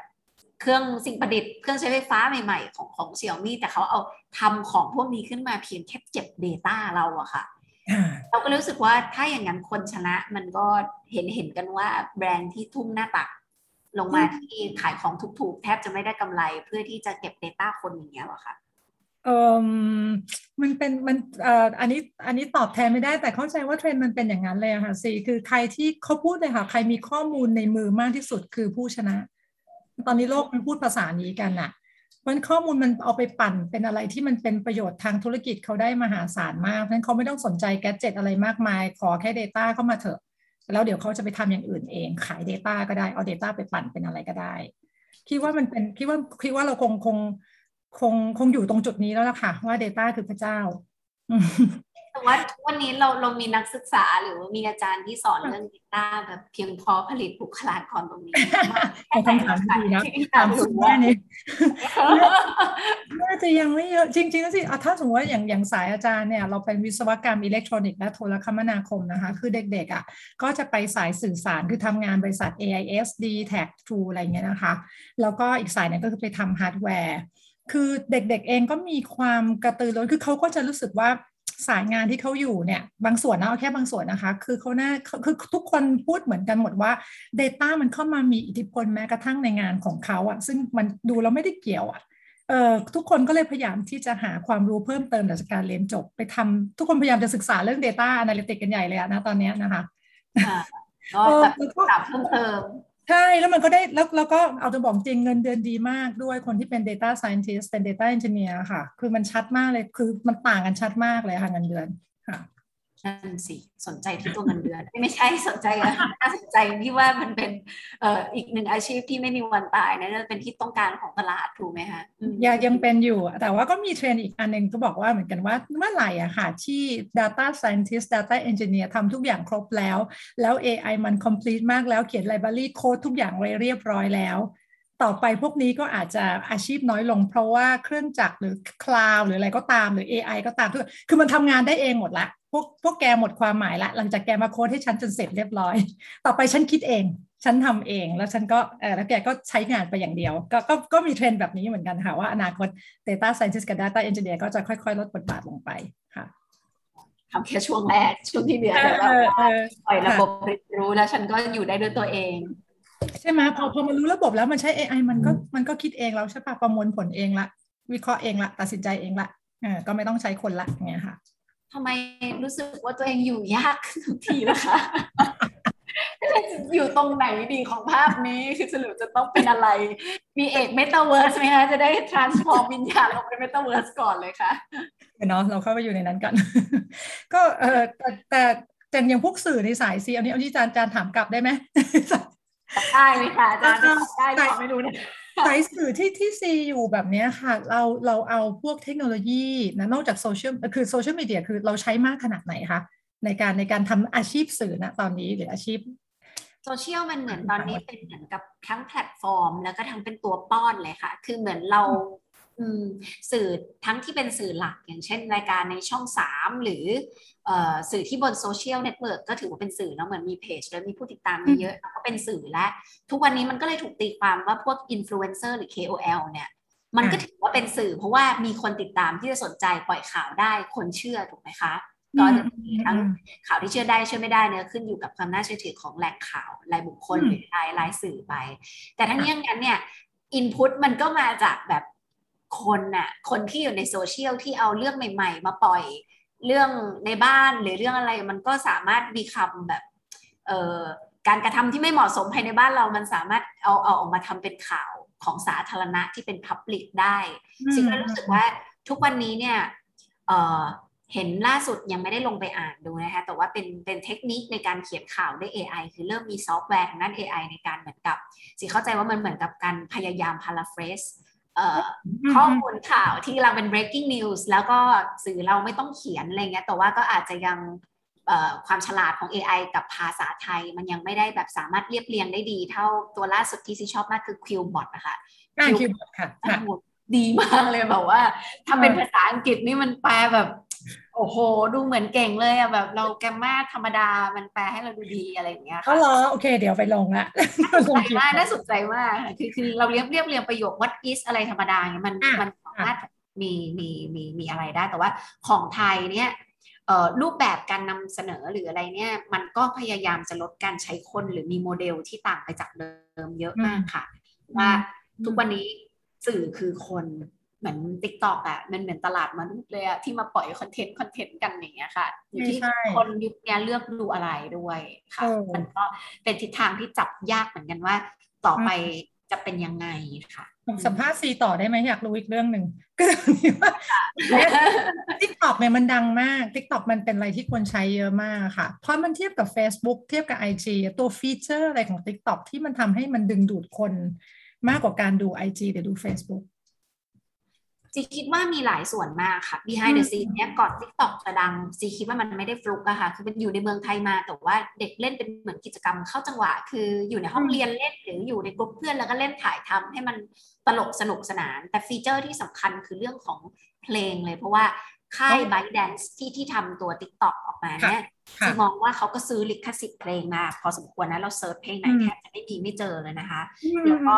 เครื่องสิ่งประดิษฐ์เครื่องใช้ไฟฟ้าใหม่ๆ ของของเซี่ยมี่แต่เขาเอาทำของพวกนี้ขึ้นมาเพียงแค่เก็บ Data เราอะค่ะ เราก็รู้สึกว่าถ้าอย่างนั้นคนชนะมันก็เห็นเห็นกันว่าแบรนด์ที่ทุ่มหน้าตัก ลงมาที่ขายของถูกๆ แทบจะไม่ได้กำไรเพื่อที่จะเก็บ Data คนอย่างเงี้ยหรอคะเออมันเป็นมันเอ่ออันนี้อันนี้ตอบแทนไม่ได้แต่เข้าใจว่าเทรนด์มันเป็นอย่างนั้นเลยอะค่ะสี่คือใครที่เขาพูดเลยค่ะ ใครมีข้อมูลในมือมากที่สุดคือผู้ชนะ ตอนนี้โลกมันพูดภาษานี้กันอะมันข้อมูลมันเอาไปปั่นเป็นอะไรที่มันเป็นประโยชน์ทางธุรกิจเขาได้มหาศาลมากเพราะฉะนั้นเขาไม่ต้องสนใจแกจเจตอะไรมากมาย ขอแค่ Data เข้ามาเถอะ แล้วเดี๋ยวเขาจะไปทำอย่างอื่นเอง ขาย Data ก็ได้เอา Data ไปปั่นเป็นอะไรก็ได้ คิดว่ามันเป็นคิดว่าคิดว่าเราคงคงคงคงอยู่ตรงจุดนี้แล้วล่ะค่ะ ว่า Data คือพระเจ้า แต่ว่าวันนี้เราเรามีนักศึกษาหรือว่ามีอาจารย์ที่สอนเรื่อง Data แบบเพียงพอผลิตบุคลากรตรงนี้เป็นคำถามที่ดีนะถามสุดแม่นี่น่าจะยังไม่เยอะจริงๆแล้วสิอะถ้าสมมติว่าอย่างอย่างสายอาจารย์เนี่ยเราเป็นวิศวกรรมอิเล็กทรอนิกส์และโทรคมนาคมนะคะ คือเด็กๆอะก็จะไปสายสื่อสารคือทำงานบริษัท AIS DTAC True อะไรเงี้ยนะคะ แล้วก็อีกสายหนึงก็คือไปทำฮาร์ดแวร์คือเด็กๆเองก็มีความกระตือรือร้นคือเขาก็จะรู้สึกว่า สายงานที่เขาอยู่เนี่ยบางส่วนนะเอาแค่บางส่วนนะคะ คือเขาน่าคือทุกคนพูดเหมือนกันหมดว่า Data มันเข้ามามีอิทธิพลแม้กระทั่งในงานของเขาอะซึ่งมันดูแล้วไม่ได้เกี่ยวอะเอ่อทุกคนก็เลยพยายามที่จะหาความรู้เพิ่มเติมจากการเรียนจบไปทำทุกคนพยายามจะศึกษาเรื่อง Data Analytics กันใหญ่เลยอะนะตอนนี้นะคะก็แบบปรับเพิ่มเติม ใช่ แล้วมันก็ได้แล้วแล้วก็เอาจะบอกจริงเงินเดือนดีมากด้วยคนที่เป็น Data Scientist เป็น Data Engineer ค่ะ คือมันชัดมากเลย คือมันต่างกันชัดมากเลยค่ะเงินเดือนค่ะ นั่นสิสนใจที่ตัวเงินเดือน ไม่ใช่สนใจอะน่าสนใจที่ว่ามันเป็นเอ่ออีกหนึ่งอาชีพที่ไม่มีวันตายนะจะเป็นที่ต้องการของตลาดถูกไหมคะยังยังเป็นอยู่ แต่ว่าก็มีเทรนด์อีกอันหนึ่งก็บอกว่าเหมือนกันว่าเมื่อไหร่อะค่ะ ที่ Data Scientist Data Engineer ทำทุกอย่างครบแล้ว แล้ว AI มัน complete มากแล้วเขียน library code ทุกอย่างไว้เรียบร้อยแล้วต่อไปพวกนี้ก็อาจจะอาชีพน้อยลง เพราะว่าเครื่องจักรหรือคลาวหรืออะไรก็ตามหรือ AI ก็ตามทุกคือมันทำงานได้เองหมดละ พวกพวกแกหมดความหมายละ หลังจากแกมาโค้ดให้ฉันจนเสร็จเรียบร้อย ต่อไปฉันคิดเอง ฉันทำเอง แล้วฉันก็เออแล้วแกก็ใช้งานไปอย่างเดียว ก็ก็ก็มีเทรนด์แบบนี้เหมือนกันค่ะว่าอนาคต Data Scientist กับ Data Engineer ก็จะค่อยๆ ลดบทบาทลงไปค่ะทำแค่ช่วงแรก ช่วงที่เหลือเอเดี๋ยวอแบบเออว่าเออปล่อยระบบเรียนรู้แล้วฉันก็อยู่ได้ด้วยตัวเอง ใช่ไหมพอพอมันรู้ระบบแล้วมันใช้ AI มันก็มันก็คิดเองแล้วใช่ปะประมวลผลเองละ วิเคราะห์เองละ ตัดสินใจเองละเออก็ไม่ต้องใช้คนละอย่างเงี้ยค่ะ ทำไมรู้สึกว่าตัวเองอยู่ยากขึ้นทุกทีนะคะอยู่ตรงไหนดีของภาพนี้คือสรุปจะต้องเป็นอะไร มีเอกเมตาเวิร์สไหมคะจะได้ transform วิญญาณลงไปเมตาเวิร์สก่อนเลยค่ะเนาะเราเข้าไปอยู่ในนั้นกัน ก็เออแต่แต่แต่อย่างพวกสื่อในสายซีอันนี้เอาที่อาจารย์อาจารย์ถามกลับได้ไหมได้เลยค่ะอาจารย์เออได้หรือเปล่าไม่รู้นะ สายสื่อที่ที่ซีอยู่แบบเนี้ยค่ะเราเราเอาพวกเทคโนโลยีนะนอกจากโซเชียลคือโซเชียลมีเดียคือเราใช้มากขนาดไหนคะในการในการทำอาชีพสื่อนะตอนนี้หรืออาชีพโซเชียลมันเหมือนตอนนี้เป็นเหมือนกับทั้งแพลตฟอร์ม แล้วก็ทั้งเป็นตัวป้อนเลยค่ะ คือเหมือนเราอืม สื่อทั้งที่เป็นสื่อหลักอย่างเช่นรายการในช่องสามหรือสื่อที่บนโซเชียลเน็ตเวิร์กก็ถือว่าเป็นสื่อเนาะเหมือนมีเพจแล้วมีผู้ติดตามเยอะๆก็เป็นสื่อละ ทุกวันนี้มันก็เลยถูกตีความว่าพวกอินฟลูเอนเซอร์หรือ KOL เนี่ย มันก็ถือว่าเป็นสื่อเพราะว่ามีคนติดตามที่จะสนใจปล่อยข่าวได้คนเชื่อถูกไหมคะก็จะมีทั้งข่าวที่เชื่อได้เชื่อไม่ได้เนี่ยขึ้นอยู่กับความน่าเชื่อถือของแหล่งข่าวรายบุคคลหรือรายรายสื่อไป แต่ทั้งนี้ทั้งนั้นเนี่ยอินพุตมันก็มาจากแบบ คนน่ะคนที่อยู่ในโซเชียลที่เอาเรื่องใหม่ ๆ มาปล่อยเรื่องในบ้านหรือเรื่องอะไรมันก็สามารถมีคำแบบเอ่อการกระทำที่ไม่เหมาะสมภายในบ้านเรามันสามารถเอาเอาออกมาทำเป็นข่าวของสาธารณะที่เป็นพับลิกได้ซึ่งก็รู้สึกว่าทุกวันนี้เนี่ยเอ่อเห็นล่าสุดยังไม่ได้ลงไปอ่านดูนะคะแต่ว่าเป็นเป็นเทคนิคในการเขียนข่าวด้วย AI คือเริ่มมีซอฟต์แวร์ทางด้าน AI ในการเหมือนกับ สิเข้าใจว่ามันเหมือนกับการพยายาม paraphrase เอ่ออ ข้อมูลข่าวที่เราเป็น breaking news แล้วก็สื่อเราไม่ต้องเขียนอะไรเงี้ยแต่ว่าก็อาจจะยังเอ่อความฉลาดของ AI กับภาษาไทย มันยังไม่ได้แบบสามารถเรียบเรียงได้ดี เท่าตัวล่าสุดที่ซีชอบมากคือ Qbot นะคะอ่าคิวบอร์ดค่ะค่ะโอ้โหดีมากเลยแบบว่า ถ้าเป็นภาษาอังกฤษนี่มันแปลแบบ โอ้โห ดูเหมือนเก่งเลยอะแบบเราแกรมมาธรรมดามันแปลให้เราดูดีอะไรอย่างเงี้ยก็ค่ะรอโอเค เดี๋ยวไปลงละลงสนใจมากน่าสนใจมากค่ะคือคือเราเรียบเรียบเรียงประโยค what is อะไรธรรมดาเนี่ยมันอะมันสามารถมีมีมีมีอะไรได้ แต่ว่าของไทยเนี่ยเอ่อรูปแบบการนำเสนอหรืออะไรเนี่ยมันก็พยายามจะลดการใช้คนหรือมีโมเดลที่ต่างไปจากเดิมเยอะมากค่ะ ว่าทุกวันนี้สื่อคือคน เหมือน TikTok อะมันเหมือนตลาดมนุษย์เลยอะที่มาปล่อยคอนเทนต์คอนเทนต์กันอย่างเงี้ยค่ะอยู่ที่ใช่คนยุคนี้เลือกดูอะไรด้วยค่ะเออมันก็เป็นทิศทางที่จับยากเหมือนกันว่า ต่อไปจะเป็นยังไงค่ะผมสัมภาษณ์ซีต่อได้ไหมอยากรู้อีกเรื่องหนึ่งก็คือว่า TikTok เนี่ยมันดังมาก TikTok มันเป็นอะไรที่คนใช้เยอะมากค่ะ เพราะมันเทียบกับ Facebook เทียบกับ IG ตัวฟีเจอร์อะไรของ TikTok ที่มันทำให้มันดึงดูดคนมากกว่าการดู IG หรือดู Facebook จีคิดว่ามีหลายส่วนมากค่ะ behind the scene เนี้ยก่อน TikTok จะดังจีคิดว่ามันไม่ได้ฟลุกอะค่ะ คือมันอยู่ในเมืองไทยมาแต่ว่าเด็กเล่นเป็นเหมือนกิจกรรมเข้าจังหวะ คืออยู่ในห้องอืมเรียนเล่นหรืออยู่ในกลุ่มเพื่อนแล้วก็เล่นถ่ายทำให้มันตลกสนุกสนาน แต่ฟีเจอร์ที่สำคัญคือเรื่องของเพลงเลยเพราะว่าค่าย b y d a n c e ที่ที่ทำตัว TikTok ออกมาเนี่ยค่ะจีมองว่าเขาก็ซื้อลิขสิทธิ์เพลงมา พอสมควรนะ เรา search เพลงไหนอืมแทบจะไม่มีไม่เจอเลยนะคะ แล้วก็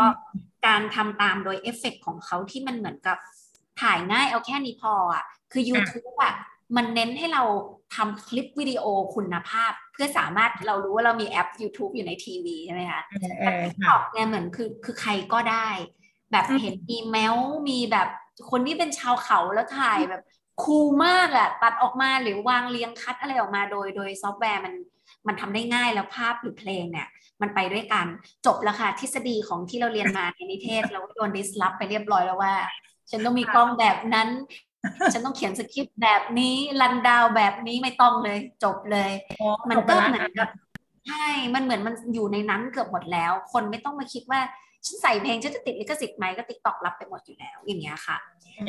การทำตามโดยเอฟเฟกต์ของเขาที่มันเหมือนกับ ถ่ายง่ายเอาแค่นี้พออะคือ YouTube อะมันเน้นให้เราทำคลิปวิดีโอคุณภาพ เพื่อสามารถเรารู้ว่าเรามีแอป YouTube อยู่ในทีวีใช่ไหมคะเออเอแต่อติ๊กค่ะต็อกเนี่ยเหมือนคือคือใครก็ได้ แบบอืมเห็นอีเมลมีแบบคนที่เป็นชาวเขาแล้วถ่ายแบบcool มากอะตัดออกมาหรือวางเรียงคัดอะไรออกมาโดย โดยซอฟต์แวร์มันมันทำได้ง่ายแล้วภาพหรือเพลงเนี่ย มันไปด้วยกันจบแล้วค่ะทฤษฎีของที่เราเรียนมาในนิเทศเราก็โดน disrupt ไปเรียบร้อยแล้วว่า ฉันต้องมีกล้องแบบนั้น ฉันต้องเขียนสคริปต์แบบนี้ rundown แบบนี้ไม่ต้องเลย จบเลยอ๋อมันจบไปก็ละเหมือนกับใช่มันเหมือนมันอยู่ในนั้นเกือบหมดแล้ว คนไม่ต้องมาคิดว่าฉันใส่เพลงฉันจะติดลิขสิทธิ์ไหมก็ TikTok รับไปหมดอยู่แล้ว อย่างเงี้ยค่ะ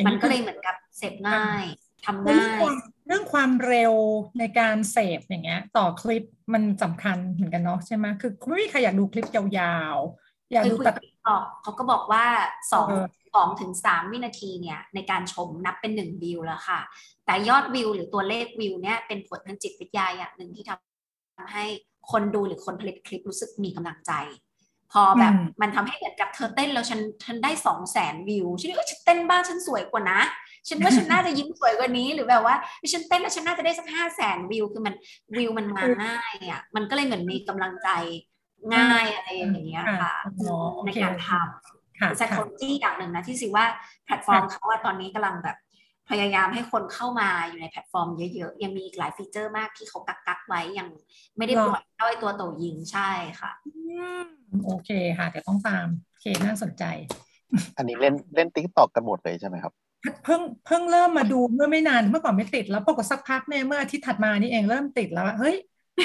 มันก็เลยเหมือนกับเสพง่ายทำเรื่องง่ายความเรื่องความเร็วในการเสพอย่างเงี้ย ต่อคลิปมันสำคัญเหมือนกันเนาะใช่ไหมคือไม่มีใครอยากดูคลิปยาวๆ อยากคือดูคุยตัดกับติ๊กต อกเขาก็บอกว่าสองเออสองถึงสามวินาทีเนี่ยในการชมนับเป็นหนึ่งวิวแล้วค่ะ แต่ยอดวิวหรือตัวเลขวิวเนี่ยเป็นผลทางจิตวิทยาอย่างหนึ่งที่ทำให้คนดูหรือคนผลิตคลิปรู้สึกมีกำลังใจ พอแบบมันทำให้เหมือนกับเธอเต้นแล้วฉันฉันได้สองแสนวิวฉันเออฉันเต้นบ้างฉันสวยกว่านะฉันว่าฉันน่าจะยิ้มสวยกว่านี้หรือแบบว่าฉันเต้นแล้วฉันน่าจะได้สักห้าแสนวิวคือมันวิวมันมาง่ายอะมันก็เลยเหมือนมีกำลังใจ ง่ายอะไรอย่างเงี้ยค่ะอ๋อโอในเคการทค่ะำ psychology อย่างหนึ่งนะที่ซีว่าแพลตฟอร์มเขาว่าตอนนี้กำลังแบบพยายามให้คนเข้ามาอยู่ในแพลตฟอร์มเยอะๆ ยังมีอีกหลายฟีเจอร์มากที่เขากักกักๆไว้ยังไม่ได้ปล่อยเข้าไอ้ตัวโตยิงใช่ค่ะอืมโอเคค่ะเดี๋ยวต้องตามโอเคน่าสนใจ อันนี้เล่นเล่นติ๊กตอกกันหมดเลยใช่ไหมครับ เพิ่งเพิ่งเริ่มมาดูเมื่อไม่นานเมื่อก่อนไม่ติดแล้วปรากฏสักพักเนี่ยเมื่ออาทิตย์ถัดมานี่เองเริ่มติดแล้วว่าเฮ้ย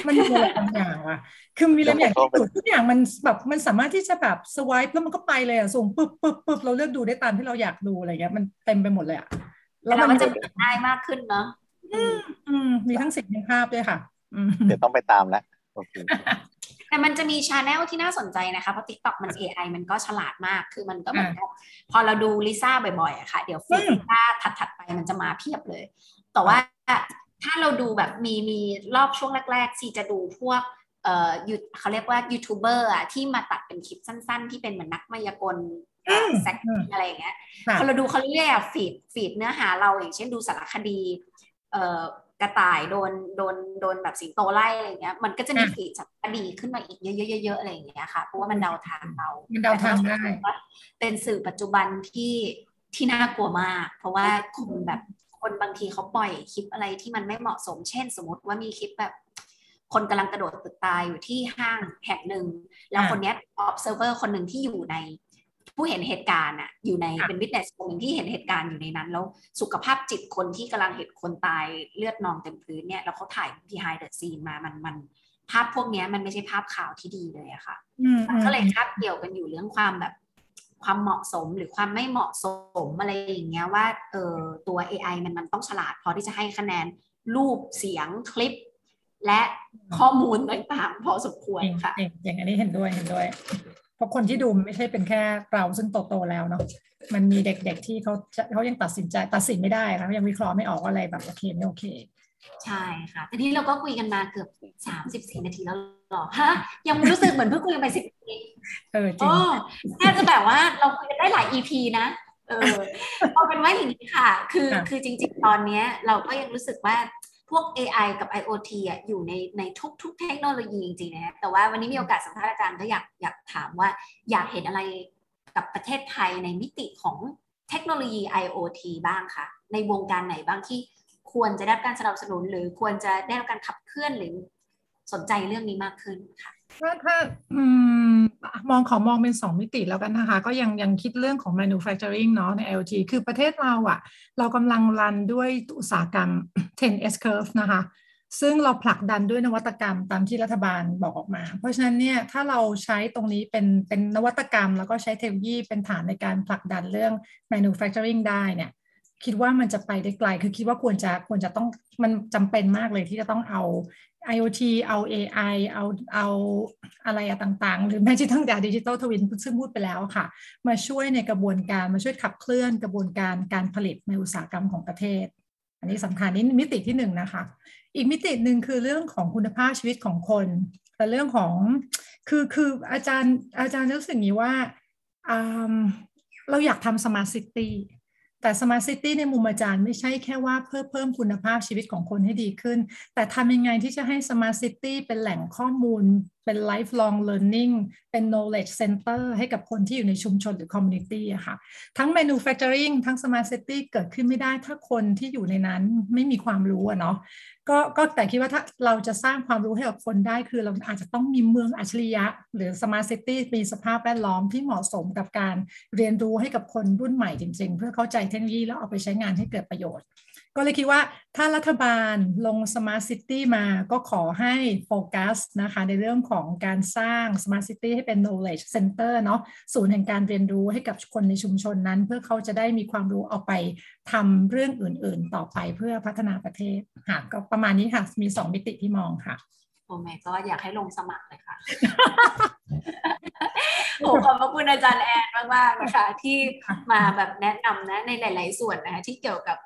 มันมีอะไรบางอย่างว่ะ คือมีอะไรบางอย่างที่ดูทุกอย่างมันแบบมันสามารถที่จะแบบสวายแล้วมันก็ไปเลยอะส่งปึ๊บปึ๊บปึ๊บเราเลือกดูได้ตามที่เราอยากดูอะไรเงี้ยมันเต็มไปหมดเลยอะแล้วเราก็จะเปิดง่ายมากขึ้นเนาะอืมมีทั้งเสียงทั้งภาพด้วยค่ะอืมเดี๋ยวต้องไปตามแล้วโอเคแต่มันจะมี channel ที่น่าสนใจนะคะเพราะ TikTok มัน AI มันก็ฉลาดมากคือมันก็เหมือนกับพอเราดูลิซ่าบ่อยๆอะค่ะ เดี๋ยวฟีดลิซ่าถัดๆไปมันจะมาเพียบเลย แต่ว่า ถ้าเราดูแบบมีมีรอบช่วงแรก ๆ ซีจะดูพวกเอ่อยูเขาเรียกว่ายูทูบเบอร์อะที่มาตัดเป็นคลิปสั้น ๆ ที่เป็นเหมือนนักมายากล Zach อะไรอย่างเงี้ยค่ะพอเราดูเขาเรื่อยๆอะฟีดฟีดเนื้อหาเราอย่างเช่นดูสารคดี เอ่อกระต่ายโดนโดนโดนแบบสิงโตไล่อะไรอย่างเงี้ย มันก็จะมีอะฟีดสารคดีขึ้นมาอีกเยอะๆๆๆอะไรอย่างเงี้ยค่ะเพราะว่ามันเดาทางเรา มันเดาทางได้แต่ว่าเป็นสื่อปัจจุบันที่ที่น่ากลัวมาก เพราะว่าคนแบบ คนบางทีเขาปล่อยคลิปอะไรที่มันไม่เหมาะสม เช่น สมมติว่ามีคลิปแบบ คนกำลังกระโดดตึกตายอยู่ที่ห้างแห่งหนึ่ง แล้วอะคนเนี้ย observer คนหนึ่งที่อยู่ใน ผู้เห็นเหตุการณ์อะอยู่ในค่ะเป็น witness คนหนึ่งที่เห็นเหตุการณ์อยู่ในนั้น แล้วสุขภาพจิตคนที่กำลังเห็นคนตายเลือดนองเต็มพื้นเนี่ยแล้วเขาถ่าย behind the scene มามันมันภาพพวกเนี้ยมันไม่ใช่ภาพข่าวที่ดีเลยอะค่ะอืมมันก็เลยคาบเกี่ยวกันอยู่เรื่องความแบบ ความเหมาะสมหรือความไม่เหมาะสมอะไรอย่างเงี้ยว่าเออตัว AI มันมันต้องฉลาดพอที่จะให้คะแนนรูปเสียงคลิป และข้อมูลต่างๆพอสมควรเก่งค่ะเก่งอย่างอันนี้เห็นด้วยเห็นด้วย เพราะคนที่ดูมันไม่ใช่เป็นแค่เราซึ่งโตๆแล้วเนาะมันมีเด็กๆที่เขาจะเขายังตัดสินใจตัดสินไม่ได้ค่ะเขายังวิเคราะห์ไม่ออกว่าอะไรแบบโอเคไม่โอเค ใช่ค่ะทีนี้เราก็คุยกันมาเกือบสามสิบสี่นาทีแล้วเหรอฮะยังรู้สึกเหมือนเพิ่งคุยกันไปสิบนาทีเออจริงโอ้น่าจะแบบว่าเราคุยกันได้หลาย EP นะเออเอาเป็นว่าอย่างนี้ค่ะ คือค่ะคือจริง ๆ ตอนเนี้ยเราก็ยังรู้สึกว่าพวก AI กับ IoT อะอยู่ในในทุก ๆ เทคโนโลยีจริงๆนะแต่ว่าวันนี้มีโอกาสสัมภาษณ์อาจารย์ก็อยากอยากถามว่าอยากเห็นอะไรกับประเทศไทยในมิติของเทคโนโลยี IoT บ้างคะในวงการไหนบ้างที่ ควรจะได้รับการสนับสนุน หรือควรจะได้รับการขับเคลื่อนหรือสนใจเรื่องนี้มากขึ้นค่ะถ้าถ้าอมมองขอมองเป็นสองมิติแล้วกันนะคะ ก็ยังยังคิดเรื่องของ manufacturing เนาะใน IoT คือประเทศเราอะเรากำลัง run ด้วยอุตสาหกรรม 10 S-curve นะคะ ซึ่งเราผลักดันด้วยนวัตกรรมตามที่รัฐบาลบอกออกมา เพราะฉะนั้นเนี่ยถ้าเราใช้ตรงนี้เป็นเป็นนวัตกรรม แล้วก็ใช้เทคโนโลยีเป็นฐานในการผลักดันเรื่อง manufacturing ได้เนี่ย คิดว่ามันจะไปได้ไกล คือคิดว่าควรจะควรจะต้องมันจำเป็นมากเลยที่จะต้องเอา IoT เอา AI เอาเอาอะไรต่างๆ หรือแม้กระทั่ง digital twin ซึ่งพูดไปแล้วค่ะ มาช่วยในกระบวนการมาช่วยขับเคลื่อนกระบวนการการผลิตในอุตสาหกรรมของประเทศ อันนี้สำคัญนี่มิติที่หนึ่งนะคะ อีกมิติหนึ่งคือเรื่องของคุณภาพชีวิตของคน แต่เรื่องของคือคืออาจารย์อาจารย์รู้สึกอย่างนี้ว่าเราอยากทำ smart city แต่ smart city ในมุมอาจารย์ไม่ใช่แค่ว่าเพื่อเพิ่มคุณภาพชีวิตของคนให้ดีขึ้น แต่ทำยังไงที่จะให้ smart city เป็นแหล่งข้อมูลเป็น lifelong learning เป็น knowledge center ให้กับคนที่อยู่ในชุมชนหรือ community อะค่ะ ทั้ง manufacturing ทั้ง smart city เกิดขึ้นไม่ได้ถ้าคนที่อยู่ในนั้นไม่มีความรู้อะเนาะก็ก็แต่คิดว่าถ้าเราจะสร้างความรู้ให้กับคนได้ คือเราอาจจะต้องมีเมืองอัจฉริยะ หรือ smart city มีสภาพแวดล้อมที่เหมาะสมกับการเรียนรู้ให้กับคนรุ่นใหม่จริง ๆ เพื่อเข้าใจเทคโนโลยีแล้วเอาไปใช้งานให้เกิดประโยชน์ ก็เลยคิดว่าถ้ารัฐบาลลง smart city มาก็ขอให้โฟกัสนะคะในเรื่องของการสร้าง smart city ให้เป็น knowledge center เนาะศูนย์แห่งการเรียนรู้ให้กับคนในชุมชนนั้น เพื่อเขาจะได้มีความรู้เอาไปทำเรื่องอื่น ๆ ต่อไปเพื่อพัฒนาประเทศค่ะก็ประมาณนี้ค่ะ มีสองมิติที่มองค่ะโอ้แม่ก็อยากให้ลงสมัครเลยค่ะ โอ้ขอบพระคุณอาจารย์แอนมากๆนะคะที่มาแบบแนะนำนะในหลาย ๆ ส่วนนะคะที่เกี่ยวกับ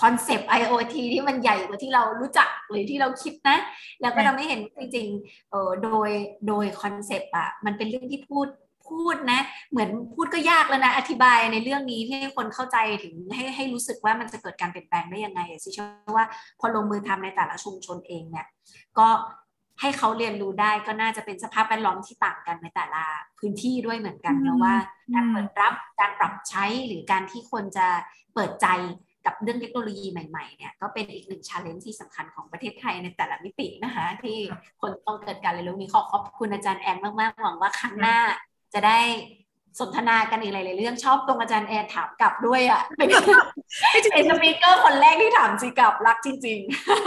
concept IoT ที่มันใหญ่กว่าที่เรารู้จักหรือที่เราคิดนะ แล้วก็เราไม่เห็นจริงๆเออโดยโดย concept อะมันเป็นเรื่องที่พูดพูดนะ เหมือนพูดก็ยากแล้วนะ อธิบายในเรื่องนี้ให้คนเข้าใจถึงให้ให้รู้สึกว่ามันจะเกิดการเปลี่ยนแปลงได้ยังไงซึ่งเชื่อว่าพอลงมือทำในแต่ละชุมชนเองเนี่ยก็ให้เขาเรียนรู้ได้ก็น่าจะเป็นสภาพแวดล้อมที่ต่างกันในแต่ละพื้นที่ด้วยเหมือนกันแล้วว่าการเปิดรับการปรับใช้หรือการที่คนจะเปิดใจ กับเรื่องเทคโนโลยีใหม่ๆเนี่ยก็เป็นอีกหนึ่ง challenge ที่สำคัญของประเทศไทยในแต่ละมิตินะคะ ที่คนต้องเกิดการเรียนรู้นี้ขอขอบคุณอาจารย์แอนมากๆหวังว่าครั้งหน้าจะได้ สนทนากันอีกหลายๆเรื่องชอบตรงอาจารย์แอนถามกลับด้วยอะเป็นเป็น speaker คนแรกที่ถามจี้กลับรักจริง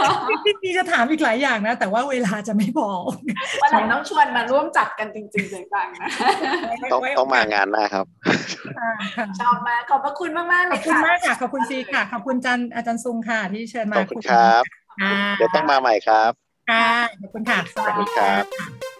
ๆพี่จะถามอีกหลายอย่างนะ แต่ว่าเวลาจะไม่พอวันหลังต้องชวนมาร่วมจัดกันจริงๆจังๆนะต้องต้องมางานหน้าครับชอบมากขอบพระคุณมากๆเลยค่ะขอบคุณมากค่ะขอบคุณซีค่ะขอบคุณจันอาจารย์ซุงค่ะ ที่เชิญมาขอบคุณครับเดี๋ยวต้องมาใหม่ครับค่ะขอบคุณค่ะสวัสดีครับ